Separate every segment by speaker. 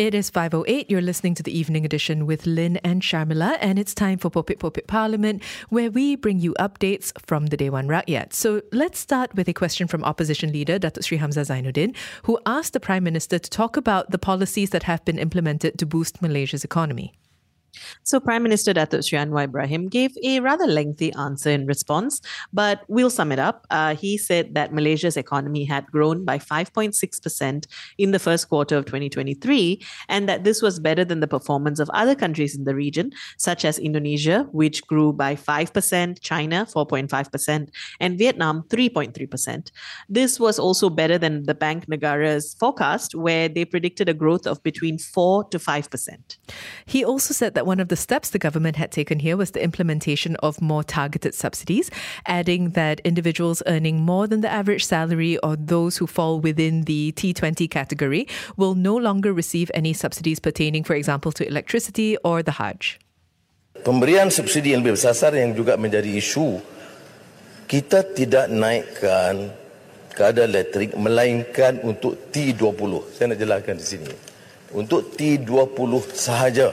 Speaker 1: It is 5.08. You're listening to the evening edition with Lynn and Sharmila, and it's time for Popit Popit Parliament, where we bring you updates from the day Dewan Rakyat. So let's start with a question from opposition leader Datuk Sri Hamzah Zainuddin, who asked the Prime Minister to talk about the policies that have been implemented to boost Malaysia's economy.
Speaker 2: So, Prime Minister Datuk Sri Anwar Ibrahim gave a rather lengthy answer in response, but we'll sum it up. Uh, he said that Malaysia's economy had grown by 5.6% in the first quarter of 2023, and that this was better than the performance of other countries in the region, such as Indonesia, which grew by 5%, China 4.5%, and Vietnam 3.3%. This was also better than the Bank Negara's forecast, where they predicted a growth of between 4 to 5%.
Speaker 1: He also said that that one of the steps the government had taken here was the implementation of more targeted subsidies, adding that individuals earning more than the average salary or those who fall within the T20 category will no longer receive any subsidies pertaining, for example, to electricity or the Hajj.
Speaker 3: Pemberian subsidi yang lebih bersasar yang juga menjadi isu, kita tidak naikkan kadar elektrik melainkan untuk T20. Saya nak jelaskan di sini. Untuk T20 sahaja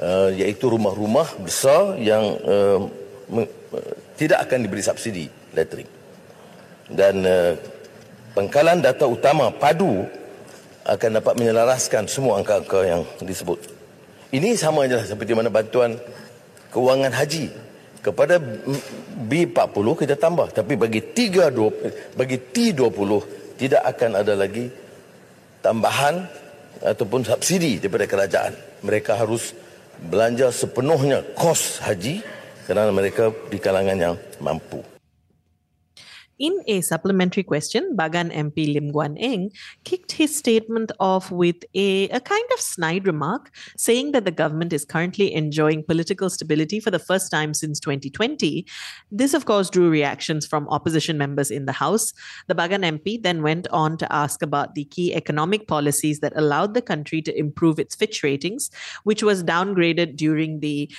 Speaker 3: uh, iaitu rumah-rumah besar yang uh, me, uh, tidak akan diberi subsidi elektrik. Dan uh, pengkalan data utama padu akan dapat menyelaraskan semua angka-angka yang disebut. Ini sama saja seperti mana bantuan kewangan haji kepada B40 kita tambah tapi bagi 3 bagi T20 tidak akan ada lagi tambahan ataupun subsidi daripada kerajaan mereka harus belanja sepenuhnya kos haji kerana mereka di kalangan yang mampu.
Speaker 2: In a supplementary question, Bagan MP Lim Guan Eng kicked his statement off with a, a kind of snide remark, saying that the government is currently enjoying political stability for the first time since 2020. This, of course, drew reactions from opposition members in the House. The Bagan MP then went on to ask about the key economic policies that allowed the country to improve its Fitch ratings, which was downgraded during the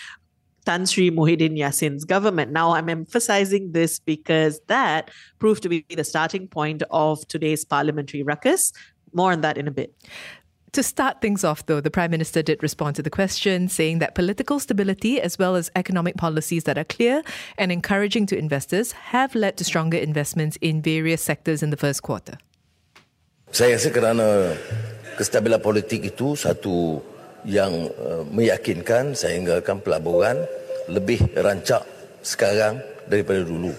Speaker 2: Tan Sri Muhyiddin Yassin's government. Now, I'm emphasizing this because that proved to be the starting point of today's parliamentary ruckus. More on that in a bit.
Speaker 1: To start things off, though, the Prime Minister did respond to the question, saying that political stability as well as economic policies that are clear and encouraging to investors have led to stronger investments in various sectors in the first quarter.
Speaker 3: Saya rasa kerana kestabilan politik itu satu yang uh, meyakinkan sehingga kan pelaburan lebih rancak sekarang daripada dulu.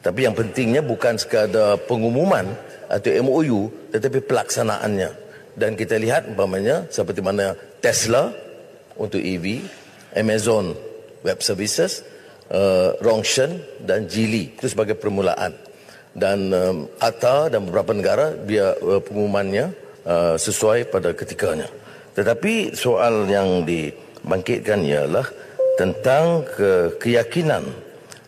Speaker 3: Tapi yang pentingnya bukan sekadar pengumuman atau MOU tetapi pelaksanaannya. Dan kita lihat umpamanya seperti mana Tesla untuk EV, Amazon Web Services, uh, Rongshan dan Geely itu sebagai permulaan. Dan um, ATA dan beberapa negara biar uh, pengumumannya uh, sesuai pada ketikanya. Tetapi soal yang dibangkitkan ialah tentang ke keyakinan.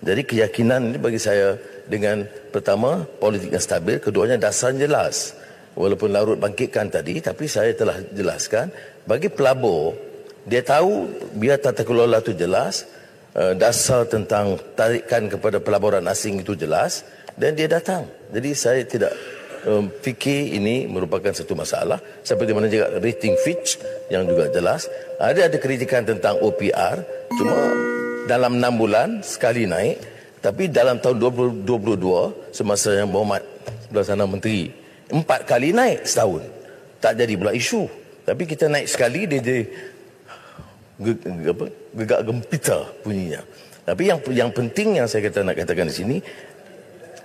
Speaker 3: Jadi keyakinan ini bagi saya dengan pertama politik yang stabil, keduanya dasar jelas. Walaupun larut bangkitkan tadi, tapi saya telah jelaskan bagi pelabur dia tahu biar tata kelola itu jelas, eh, dasar tentang tarikan kepada pelaburan asing itu jelas dan dia datang. Jadi saya tidak um, fikir ini merupakan satu masalah. Seperti mana juga rating Fitch yang juga jelas. Ada ada kritikan tentang OPR cuma dalam 6 bulan sekali naik. Tapi dalam tahun 2022 semasa yang Muhammad Belasana Menteri empat kali naik setahun. Tak jadi pula isu. Tapi kita naik sekali dia jadi gegak gempita bunyinya. Tapi yang yang penting yang saya kata nak katakan di sini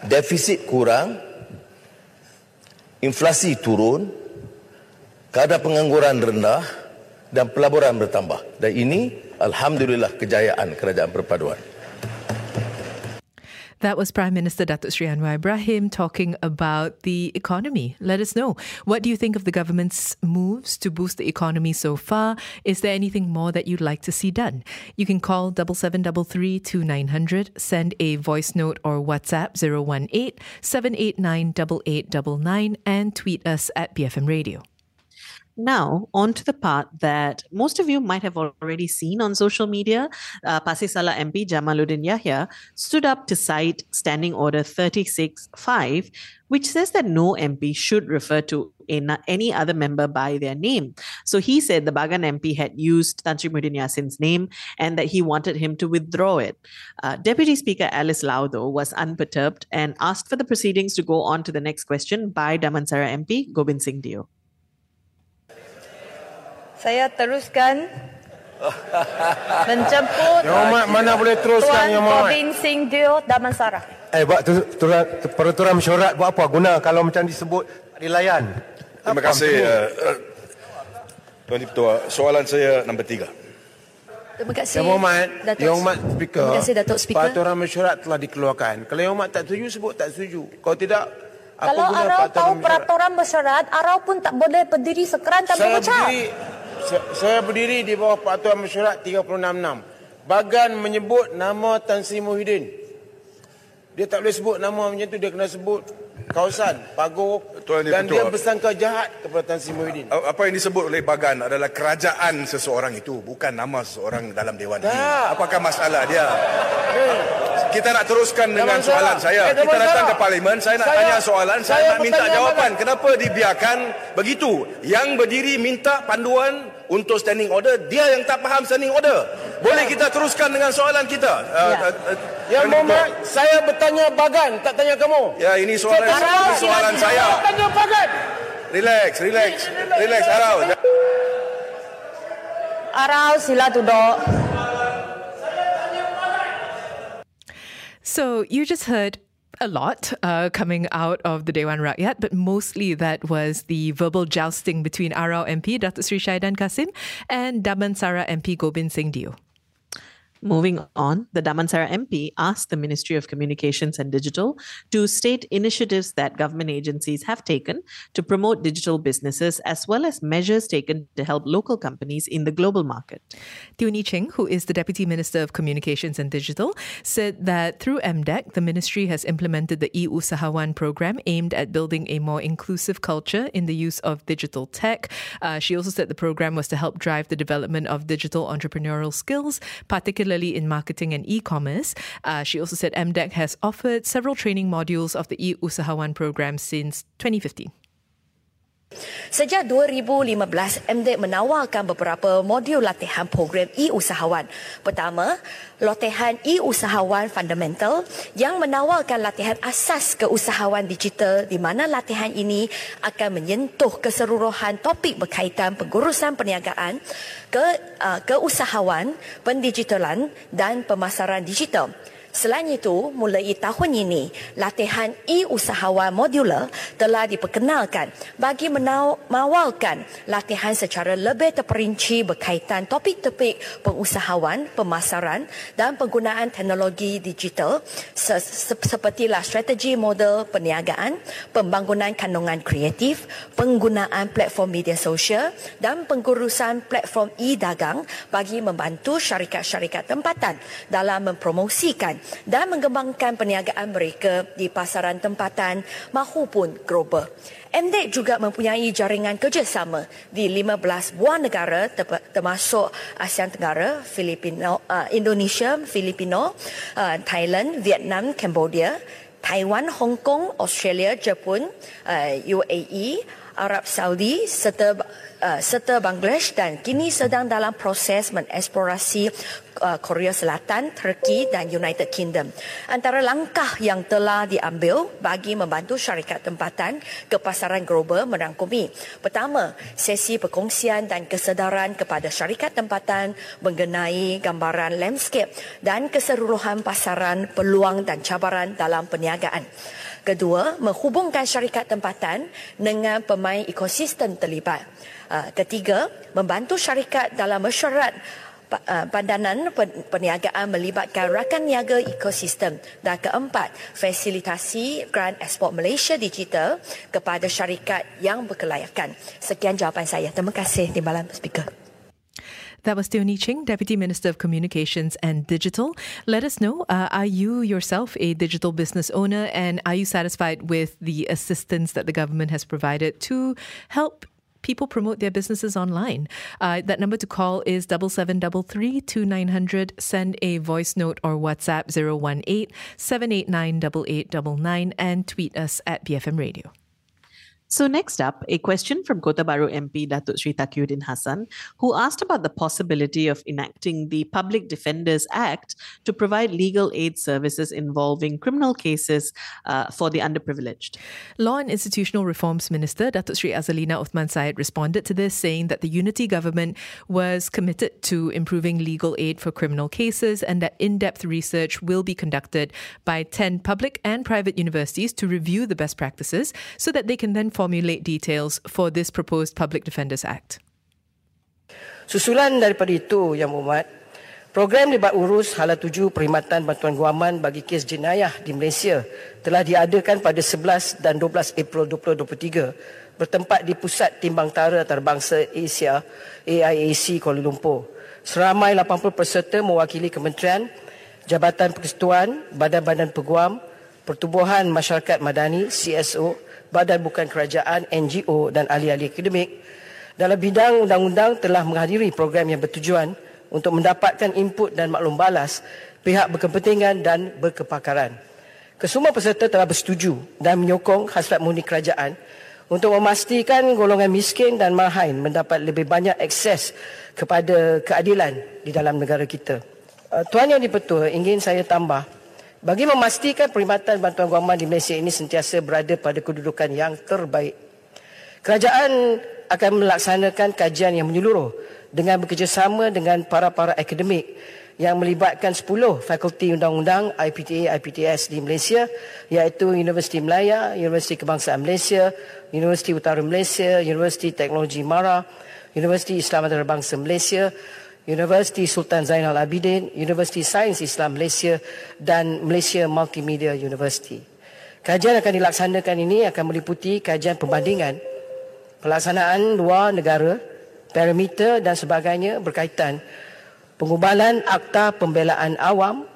Speaker 3: defisit kurang inflasi turun, kadar pengangguran rendah dan pelaburan bertambah. Dan ini alhamdulillah kejayaan kerajaan perpaduan.
Speaker 1: That was Prime Minister Datuk Sri Anwar Ibrahim talking about the economy. Let us know. What do you think of the government's moves to boost the economy so far? Is there anything more that you'd like to see done? You can call 7733 send a voice note or WhatsApp 018 789 8899, and tweet us at BFM Radio.
Speaker 2: Now, on to the part that most of you might have already seen on social media. Uh, Pasir Salah MP Jamaluddin Yahya stood up to cite Standing Order 36.5, which says that no MP should refer to any other member by their name. So he said the Bagan MP had used Tan Sri Muhyiddin Yassin's name and that he wanted him to withdraw it. Uh, Deputy Speaker Alice Lau, though, was unperturbed and asked for the proceedings to go on to the next question by Damansara MP Gobind Singh Dio.
Speaker 4: Saya teruskan menjemput
Speaker 5: Yang Hormat mana boleh teruskan
Speaker 4: Tuan
Speaker 5: Yang Hormat
Speaker 4: Robin Singh Dio Damansara.
Speaker 5: Eh buat tu, tu, tu, peraturan mesyuarat buat apa guna kalau macam disebut tak dilayan
Speaker 6: Terima
Speaker 5: Apa
Speaker 6: kasih uh, uh, Tuan Ketua. Soalan saya nombor tiga.
Speaker 4: Terima kasih.
Speaker 5: Yang Hormat
Speaker 4: Datuk.
Speaker 5: Yang Hormat Speaker
Speaker 4: Terima kasih Datuk Speaker.
Speaker 5: Peraturan mesyuarat telah dikeluarkan Kalau Yang Hormat tak setuju sebut tak setuju Kalau tidak apa
Speaker 4: Kalau
Speaker 5: guna
Speaker 4: Arau tahu
Speaker 5: mesyuarat?
Speaker 4: peraturan bersyarat, Arau pun tak boleh berdiri sekeran tanpa
Speaker 5: saya
Speaker 4: bercakap.
Speaker 5: Saya, berdiri di bawah peraturan mesyuarat 366 Bagan menyebut nama Tan Sri Muhyiddin dia tak boleh sebut nama macam tu dia kena sebut kawasan
Speaker 6: Tuan Yang
Speaker 5: dan
Speaker 6: Ketua.
Speaker 5: dia bersangka jahat kepada Tan Sri Muhyiddin
Speaker 6: Uh, Apa yang disebut oleh Bagan adalah kerajaan seseorang itu, bukan nama seseorang dalam Dewan ini.
Speaker 5: Tak.
Speaker 6: Apakah masalah dia? Kita nak teruskan dengan soalan saya.
Speaker 5: Eh,
Speaker 6: Kita datang ke parlimen, saya nak
Speaker 5: Saya-
Speaker 6: tanya soalan, saya,
Speaker 5: saya
Speaker 6: nak minta jawapan. Kenapa dibiarkan begitu? Yang berdiri minta panduan untuk standing order, dia yang tak faham standing order. Boleh kita teruskan dengan soalan kita? Uh,
Speaker 4: Ya.
Speaker 6: uh, uh,
Speaker 5: yang. Muhammad saya bertanya Bagan tak tanya kamu
Speaker 6: Ya, ini soalan,
Speaker 5: Saya
Speaker 6: ini soalan
Speaker 5: Saya
Speaker 6: saya.
Speaker 5: tanya Bagan
Speaker 6: Relax, relax, relax, Arau.
Speaker 4: Arau sila duduk.
Speaker 1: So you just heard a lot uh, coming out of the Dewan Rakyat, but mostly that was the verbal jousting between Arau MP Datuk Sri Shaidan Kasim and Damansara MP Gobind Singh Dio.
Speaker 2: Moving on, the Damansara MP asked the Ministry of Communications and Digital to state initiatives that government agencies have taken to promote digital businesses as well as measures taken to help local companies in the global market.
Speaker 1: Tioni Ching, who is the Deputy Minister of Communications and Digital, said that through MDEC, the ministry has implemented the e-Usahawan program aimed at building a more inclusive culture in the use of digital tech. Uh, she also said the program was to help drive the development of digital entrepreneurial skills, particularly in marketing and e-commerce. Uh, she also said MDEC has offered several training modules of the e-Usahawan program since 2015.
Speaker 4: Sejak 2015, MDEC menawarkan beberapa modul latihan program e-usahawan. Pertama, latihan e-usahawan fundamental yang menawarkan latihan asas keusahawan digital di mana latihan ini akan menyentuh keseluruhan topik berkaitan pengurusan perniagaan, ke uh, keusahawan, pendigitalan dan pemasaran digital. Selain itu, mulai tahun ini, latihan e-usahawan modular telah diperkenalkan bagi mengawalkan latihan secara lebih terperinci berkaitan topik-topik pengusahawan, pemasaran dan penggunaan teknologi digital se- se- sepertilah strategi model perniagaan, pembangunan kandungan kreatif, penggunaan platform media sosial dan pengurusan platform e-dagang bagi membantu syarikat-syarikat tempatan dalam mempromosikan dan mengembangkan perniagaan mereka di pasaran tempatan maupun global. MDEC juga mempunyai jaringan kerjasama di 15 buah negara ter- termasuk ASEAN Tenggara, Filipino, uh, Indonesia, Filipino, uh, Thailand, Vietnam, Cambodia, Taiwan, Hong Kong, Australia, Jepun, uh, UAE, Arab Saudi serta uh, serta Bangladesh dan kini sedang dalam proses mengeksplorasi uh, Korea Selatan, Turki dan United Kingdom. Antara langkah yang telah diambil bagi membantu syarikat tempatan ke pasaran global merangkumi pertama, sesi perkongsian dan kesedaran kepada syarikat tempatan mengenai gambaran landscape dan keseluruhan pasaran, peluang dan cabaran dalam perniagaan. Kedua, menghubungkan syarikat tempatan dengan pemain ekosistem terlibat. Uh, ketiga, membantu syarikat dalam mesyuarat pa- pandangan pen- perniagaan melibatkan rakan niaga ekosistem. Dan keempat, fasilitasi grant ekspor Malaysia digital kepada syarikat yang berkelayakan. Sekian jawapan saya. Terima kasih Timbalan Speaker.
Speaker 1: That was Tioni Ching, Deputy Minister of Communications and Digital. Let us know uh, are you yourself a digital business owner and are you satisfied with the assistance that the government has provided to help people promote their businesses online. Uh, that number to call is double seven double three two nine hundred. Send a voice note or WhatsApp 018 789 8899 and tweet us at BFM Radio.
Speaker 2: So next up, a question from Kota MP Datuk Sri Taqiyuddin Hassan, who asked about the possibility of enacting the Public Defenders Act to provide legal aid services involving criminal cases uh, for the underprivileged.
Speaker 1: Law and Institutional Reforms Minister Datuk Sri Azalina Uthman Syed responded to this, saying that the unity government was committed to improving legal aid for criminal cases and that in-depth research will be conducted by 10 public and private universities to review the best practices so that they can then formulate details for this proposed Public Defenders Act.
Speaker 7: Susulan daripada itu, Yang Muhammad, program libat urus hala tuju perkhidmatan bantuan guaman bagi kes jenayah di Malaysia telah diadakan pada 11 dan 12 April 2023 bertempat di Pusat Timbang Tara Antarabangsa Asia AIAC Kuala Lumpur. Seramai 80 peserta mewakili kementerian, Jabatan Persekutuan, Badan-Badan Peguam, Pertubuhan Masyarakat Madani CSO, badan bukan kerajaan, NGO dan ahli-ahli akademik dalam bidang undang-undang telah menghadiri program yang bertujuan untuk mendapatkan input dan maklum balas pihak berkepentingan dan berkepakaran. Kesemua peserta telah bersetuju dan menyokong hasrat murni kerajaan untuk memastikan golongan miskin dan marhain mendapat lebih banyak akses kepada keadilan di dalam negara kita. Uh, Tuan Yang Dipertua, ingin saya tambah bagi memastikan perkhidmatan bantuan guaman di Malaysia ini sentiasa berada pada kedudukan yang terbaik. Kerajaan akan melaksanakan kajian yang menyeluruh dengan bekerjasama dengan para-para akademik yang melibatkan 10 fakulti undang-undang IPTA IPTS di Malaysia iaitu Universiti Melaya, Universiti Kebangsaan Malaysia, Universiti Utara Malaysia, Universiti Teknologi Mara, Universiti Islam Antarabangsa Malaysia, Universiti Sultan Zainal Abidin, Universiti Sains Islam Malaysia dan Malaysia Multimedia University. Kajian akan dilaksanakan ini akan meliputi kajian perbandingan pelaksanaan luar negara, parameter dan sebagainya berkaitan pengubalan akta pembelaan awam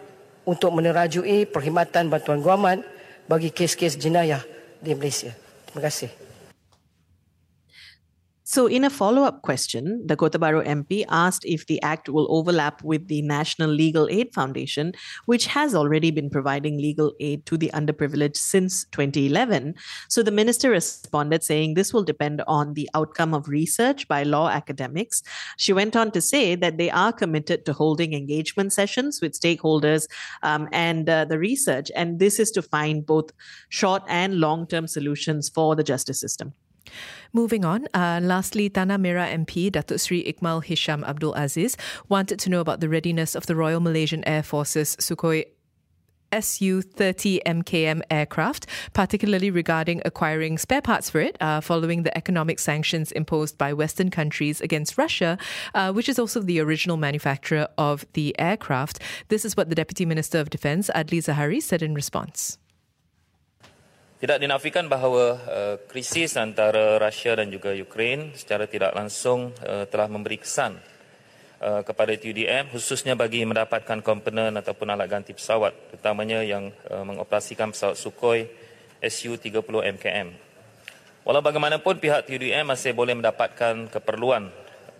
Speaker 7: untuk menerajui perkhidmatan bantuan guaman bagi kes-kes jenayah di Malaysia. Terima kasih.
Speaker 2: So, in a follow up question, the Kota Baru MP asked if the Act will overlap with the National Legal Aid Foundation, which has already been providing legal aid to the underprivileged since 2011. So, the minister responded saying this will depend on the outcome of research by law academics. She went on to say that they are committed to holding engagement sessions with stakeholders um, and uh, the research, and this is to find both short and long term solutions for the justice system.
Speaker 1: Moving on, uh, lastly, Tanah Merah MP Datuk Sri Iqmal Hisham Abdul Aziz wanted to know about the readiness of the Royal Malaysian Air Forces Sukhoi Su 30 MKM aircraft, particularly regarding acquiring spare parts for it uh, following the economic sanctions imposed by Western countries against Russia, uh, which is also the original manufacturer of the aircraft. This is what the Deputy Minister of Defence, Adli Zahari, said in response.
Speaker 8: Tidak dinafikan bahawa uh, krisis antara Rusia dan juga Ukraine secara tidak langsung uh, telah memberi kesan uh, kepada TUDM khususnya bagi mendapatkan komponen ataupun alat ganti pesawat terutamanya yang uh, mengoperasikan pesawat Sukhoi Su-30 MKM. Walau bagaimanapun pihak TUDM masih boleh mendapatkan keperluan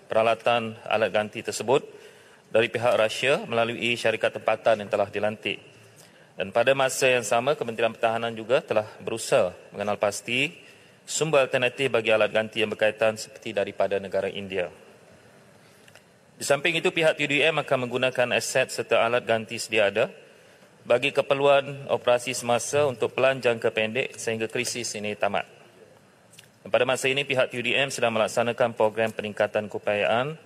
Speaker 8: peralatan alat ganti tersebut dari pihak Rusia melalui syarikat tempatan yang telah dilantik. Dan pada masa yang sama, Kementerian Pertahanan juga telah berusaha mengenal pasti sumber alternatif bagi alat ganti yang berkaitan seperti daripada negara India. Di samping itu, pihak TDM akan menggunakan aset serta alat ganti sedia ada bagi keperluan operasi semasa untuk pelan jangka pendek sehingga krisis ini tamat. Dan pada masa ini, pihak TUDM sedang melaksanakan program peningkatan keupayaan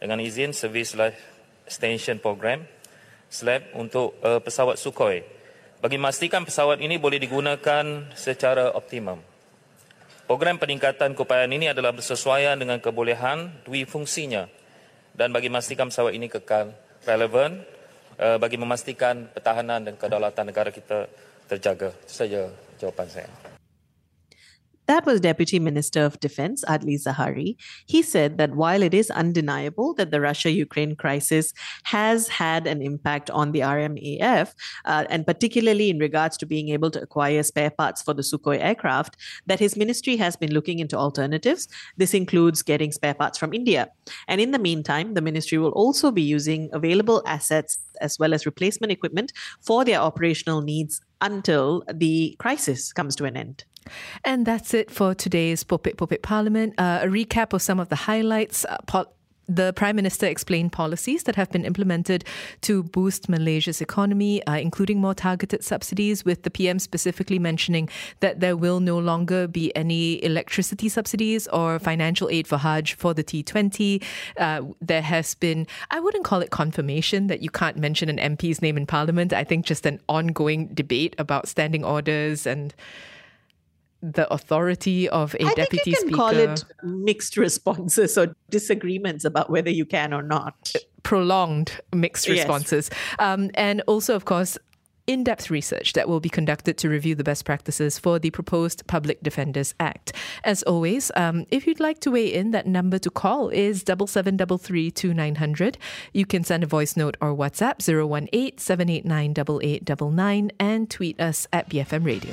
Speaker 8: dengan izin Service Life Extension Program SLAP untuk uh, pesawat Sukhoi bagi memastikan pesawat ini boleh digunakan secara optimum. Program peningkatan keupayaan ini adalah bersesuaian dengan kebolehan dui fungsinya dan bagi memastikan pesawat ini kekal relevan uh, bagi memastikan pertahanan dan kedaulatan negara kita terjaga. Itu saja jawapan saya.
Speaker 2: That was Deputy Minister of Defense Adli Zahari. He said that while it is undeniable that the Russia Ukraine crisis has had an impact on the RMAF, uh, and particularly in regards to being able to acquire spare parts for the Sukhoi aircraft, that his ministry has been looking into alternatives. This includes getting spare parts from India. And in the meantime, the ministry will also be using available assets as well as replacement equipment for their operational needs until the crisis comes to an end.
Speaker 1: And that's it for today's Popit Popit Parliament. Uh, a recap of some of the highlights. Uh, the Prime Minister explained policies that have been implemented to boost Malaysia's economy, uh, including more targeted subsidies, with the PM specifically mentioning that there will no longer be any electricity subsidies or financial aid for Hajj for the T20. Uh, there has been, I wouldn't call it confirmation that you can't mention an MP's name in Parliament. I think just an ongoing debate about standing orders and the authority of a
Speaker 2: I
Speaker 1: deputy
Speaker 2: think you can
Speaker 1: speaker.
Speaker 2: call it mixed responses or disagreements about whether you can or not.
Speaker 1: Prolonged mixed
Speaker 2: Yes.
Speaker 1: responses. Um, and also, of course, in depth research that will be conducted to review the best practices for the proposed Public Defenders Act. As always, um, if you'd like to weigh in, that number to call is 7733 You can send a voice note or WhatsApp 018 789 8899 and tweet us at BFM Radio.